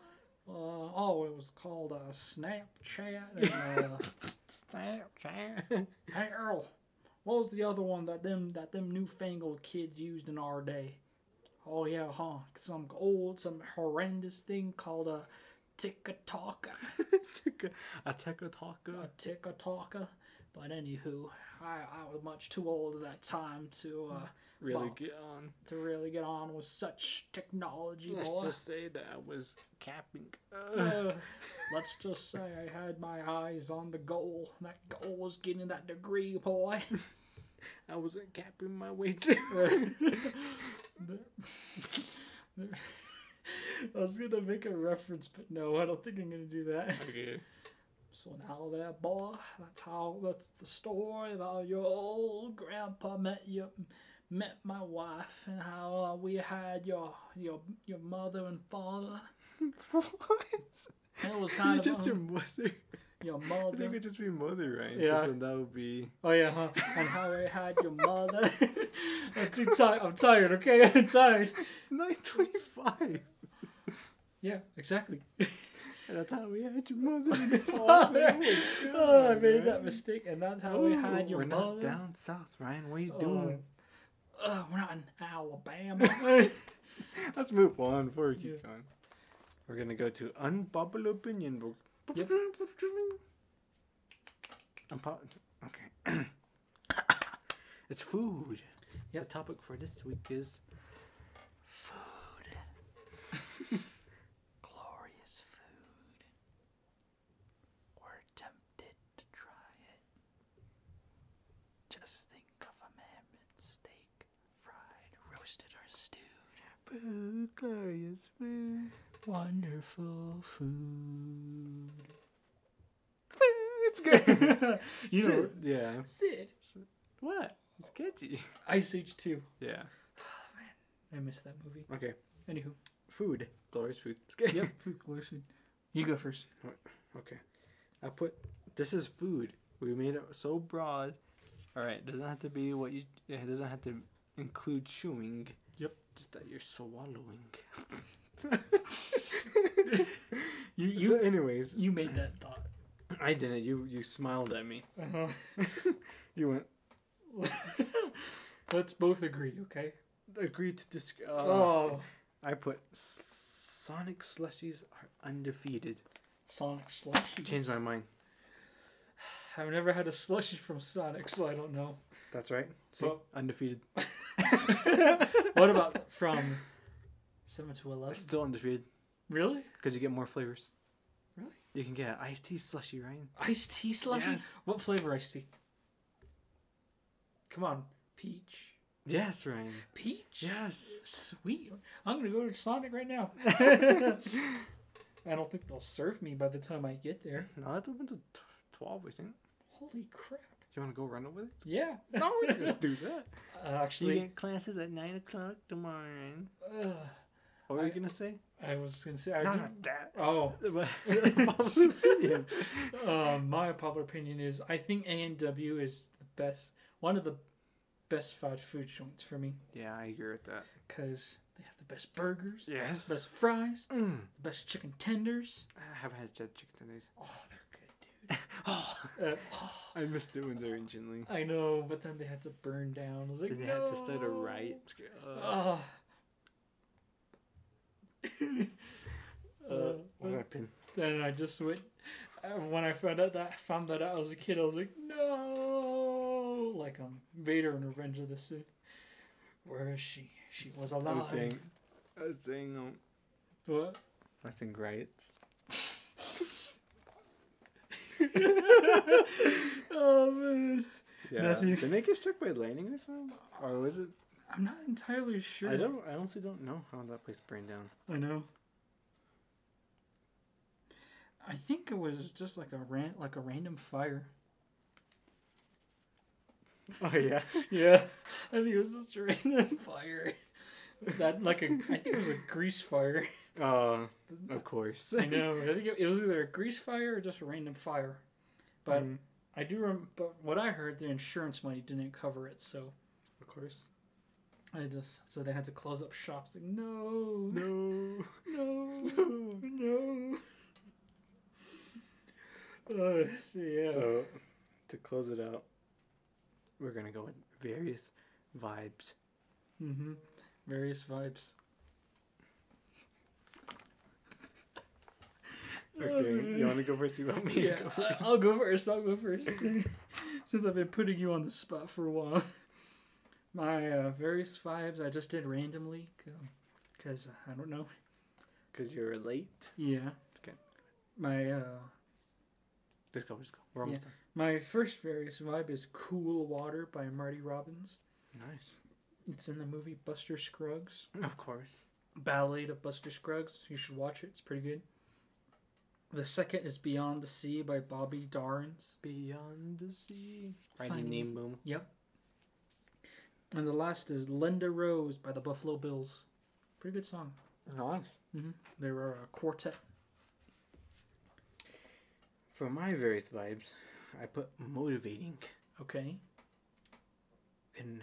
Uh, oh, it was called uh, Snapchat. And, uh, Snapchat. hey, Earl, what was the other one that them that them newfangled kids used in our day? Oh yeah, huh? Some old, some horrendous thing called a TikTok. a teka taka. a tick a talker. But anywho, I, I was much too old at that time to uh, Really Wow. get on. to really get on with such technology, Let's boy. just say that I was capping. Uh, let's just say I had my eyes on the goal. That goal was getting that degree, boy. I wasn't capping my way through. I was gonna make a reference, but no, I don't think I'm gonna do that. okay. So now there, boy, that's how that's the story of how your old grandpa met you, met my wife, and how uh, we had your your your mother and father. what? And it was kind of just um, your mother. your I think mother. it'd just be mother, right? Yeah. Then that would be. Oh yeah, huh? And how we had your mother. I'm too tired. I'm tired. Okay, I'm tired. It's nine twenty-five. Yeah, exactly. And that's how we had your mother and Father. father. my Oh, I made that mistake, and that's how we had Ooh, your We're mother. not down south, Ryan. What are you Oh. doing? Uh, we're not in Alabama. Let's move on before we keep Yeah. going. We're gonna go to unpopular opinion book. Yep. Unpo- okay. it's food. Yep. The topic for this week is food. Glorious food. We're tempted Just think of a mammoth steak, fried, roasted, or stewed. Food, glorious food. Wonderful food. It's good. you know, yeah. Sid. What? It's catchy. Ice Age 2. Yeah. Oh, man. I missed that movie. Okay. Anywho. Food. Glorious food. It's good. Yep, food, glorious food. You go first. Okay. I put this is food. We made it so broad. All right. Doesn't have to be what you. It doesn't have to include chewing. Just that you're swallowing. You so, you anyways, you made that thought. I didn't. You you smiled at me. Uh-huh. you went. Let's both agree, okay? Agree to dis. Oh. Oh, I put Sonic slushies are undefeated. Sonic slushy. Changed my mind. I've never had a slushy from Sonic, so I don't know. That's right. See, Well- undefeated. What about from seven to eleven? Still undefeated Really? because you get more flavors. Really? You can get an iced tea slushy, Ryan. Iced tea slushy? Yes. What flavor iced tea? Come on, peach. Yes, Ryan. Peach? Yes. Sweet. I'm gonna go to Sonic right now. I don't think they'll serve me by the time I get there. No, it's open to t- twelve. I think. Holy crap. You want to go run over it? Yeah. No, we can do that. Uh, You actually, get classes at nine o'clock tomorrow. Uh, What were you gonna say? I was gonna say. I No, do- not that. Oh, Popular opinion. um, my popular opinion is I think A and W is the best, one of the best fast food joints for me Yeah, I agree with that. because they have the best burgers, Yes. The best fries, Mm. the best chicken tenders. I haven't had chicken tenders. Oh, they're good, dude. Uh, oh, I missed it when they were originally. I know, but then they had to burn down. I was like, Then they no. had to start a riot. Uh, Oh. uh, Uh, what's that pin? then I just went. uh, When I found out that found that out was a kid, I was like, no, like um Vader in Revenge of the Sith. Where is she? She was alive. I was saying, I was saying, um, What? I was saying riots. oh man, Yeah. Nothing. Did they get struck by lightning or something? Or was it? I'm not entirely sure. I don't. I honestly don't know how that place burned down. I know. I think it was just like a ran like a random fire. Oh yeah. Yeah, I think it was just a random fire. That like a I think it was a grease fire. Uh, of course. I know. It, was either a grease fire or just a random fire. But Mm, I do remember. But what I heard, the insurance money didn't cover it, so of course. I just so they had to close up shops. Like no, No. no, no. Uh, so yeah. So, to close it out, we're gonna go with various vibes. mm-hmm. Various vibes. Okay, you want to go first? You want me Yeah, to go first? I'll go first. I'll go first. Since I've been putting you on the spot for a while. My uh, various vibes I just did randomly because I don't know. Cause you're late. Yeah. Okay. My uh, Let's go. Let's go. We're almost my first various vibe is "Cool Water" by Marty Robbins. Nice. It's in the movie Buster Scruggs. Of course. Ballad of Buster Scruggs. You should watch it. It's pretty good. The second is Beyond the Sea by Bobby Darin. Beyond the sea. Finding boom. Yep. And the last is Lida Rose by the Buffalo Bills. Pretty good song. Nice. hmm They were a quartet. For my various vibes, I put motivating, Okay. and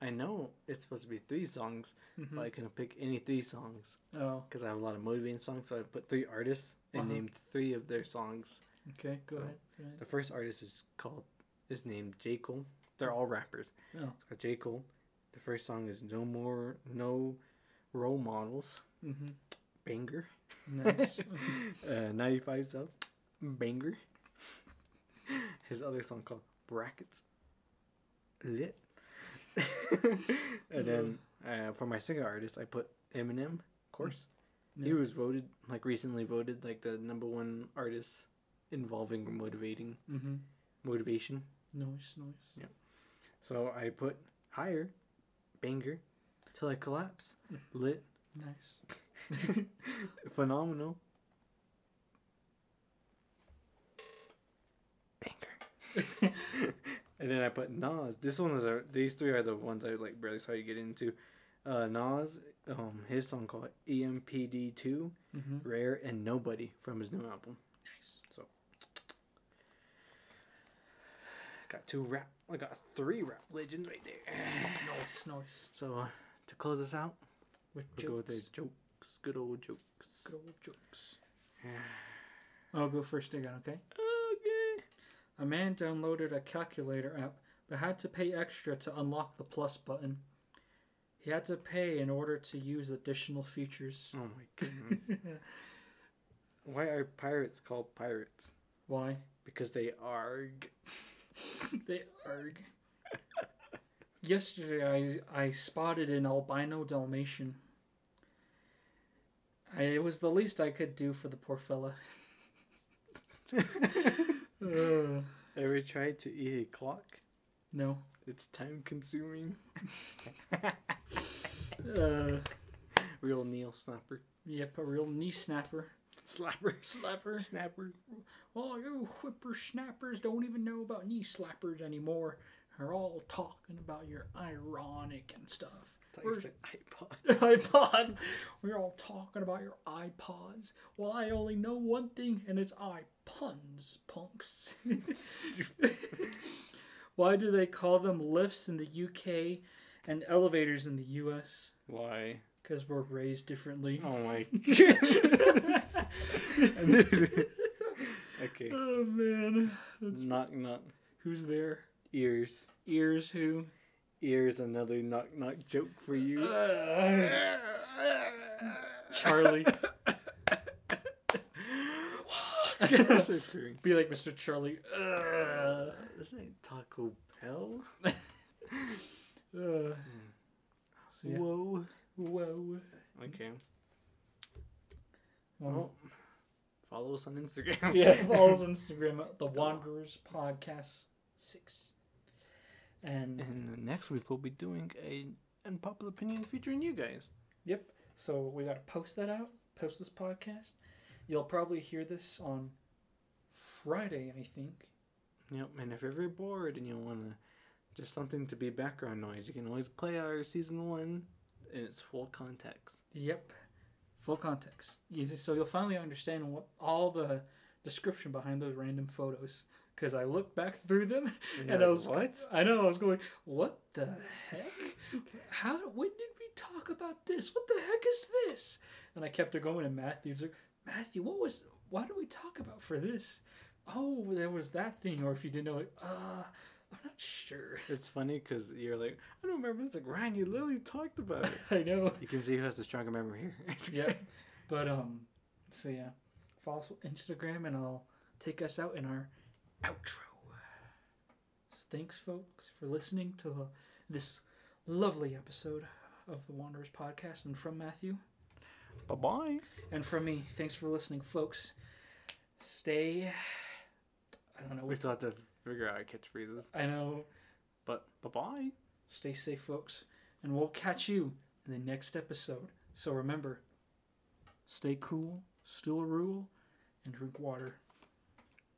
I know it's supposed to be three songs, hmm but I couldn't pick any three songs Oh, because I have a lot of motivating songs. So I put three artists and Uh-huh. named three of their songs. okay. Go So- ahead. The first artist is called is named J Cole. They're all rappers. Oh. It's J Cole. The first song is No More No Role Models. hmm Banger. Nice. uh, 95 South. Banger. His other song called Brackets. Lit. and then uh, for my singer artist, I put Eminem, of course. He was voted, like recently voted, like the number one artist involving motivating hmm motivation. Noise, noise. Yeah. So I put higher, banger, till I collapse. Lit, Nice. phenomenal. Banger. and then I put Nas. This one is a, these three are the ones I like barely saw you get into. Uh, Nas, um, his song called EPMD two, hmm Rare and Nobody from his new album. Nice. So got two rap. I got three rap legends right there. Nice, nice. So uh, to close us out, With we'll go with the jokes. jokes. Good old jokes. Good old jokes. I'll go first again, okay? okay. A man downloaded a calculator app but had to pay extra to unlock the plus button. He had to pay in order to use additional features. Oh my goodness. Why are pirates called pirates? Why? Because they arg. they arg. Yesterday, I, I spotted an albino Dalmatian. I, it was the least I could do for the poor fella. Uh, Ever tried to eat a clock? no. It's time consuming. Uh, Real Neil Snapper. yep, a real knee snapper. Slapper. Slapper. Snapper. Oh, you whippersnappers don't even know about knee slappers anymore. They're all talking about your ironic and stuff. Thought you Where's- said iPod. iPods. We're all talking about your iPods. Well, I only know one thing, and it's iPuns, punks. Stupid. Why do they call them lifts in the UK and elevators in the US? Why? Because we're raised differently. Oh my goodness. okay. oh man, That's, Knock knock. who's there? Ears. Ears who? Ears. Another knock knock joke for you. Uh, Charlie. What? Start screaming. Be like Mr. Charlie. Uh, This ain't Taco Bell. uh. So, yeah. Whoa. Whoa. Okay. Well, follow us on Instagram. yeah, follow us on Instagram at the Wanderers Podcast Six. And And next week we'll be doing a unpopular opinion featuring you guys. yep, so we gotta post that out. Post this podcast. You'll probably hear this on Friday, I think. Yep. And if you're ever bored and you want to just something to be background noise, you can always play our season one in its full context. Yep, full context. Easy. So you'll finally understand what all the description behind those random photos. Because I looked back through them And and I was what? I know I was going, what the heck? How? When did we talk about this? What the heck is this? And I kept it going, and Matthew's like, Matthew, what was? Why did we talk about for this? Oh, there was that thing. Or if you didn't know it, uh, I'm not sure. It's funny because you're like, I don't remember this. Like Ryan, you literally talked about it. I know. you can see who has the stronger memory here. yeah. But um, so yeah, follow us on Instagram, and I'll take us out in our outro. So thanks, folks, for listening to this lovely episode of the Wanderers podcast, and from Matthew Bye bye. and from me. Thanks for listening, folks. Stay. I don't know. We still have to figure out our catchphrases. I know. But bye bye. Stay safe, folks, and we'll catch you in the next episode. So remember, stay cool, still a rule, and drink water.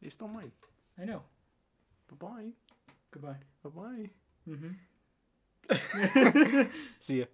You still mine. I know. Bye bye. Goodbye. Bye bye. Mm-hmm. See ya.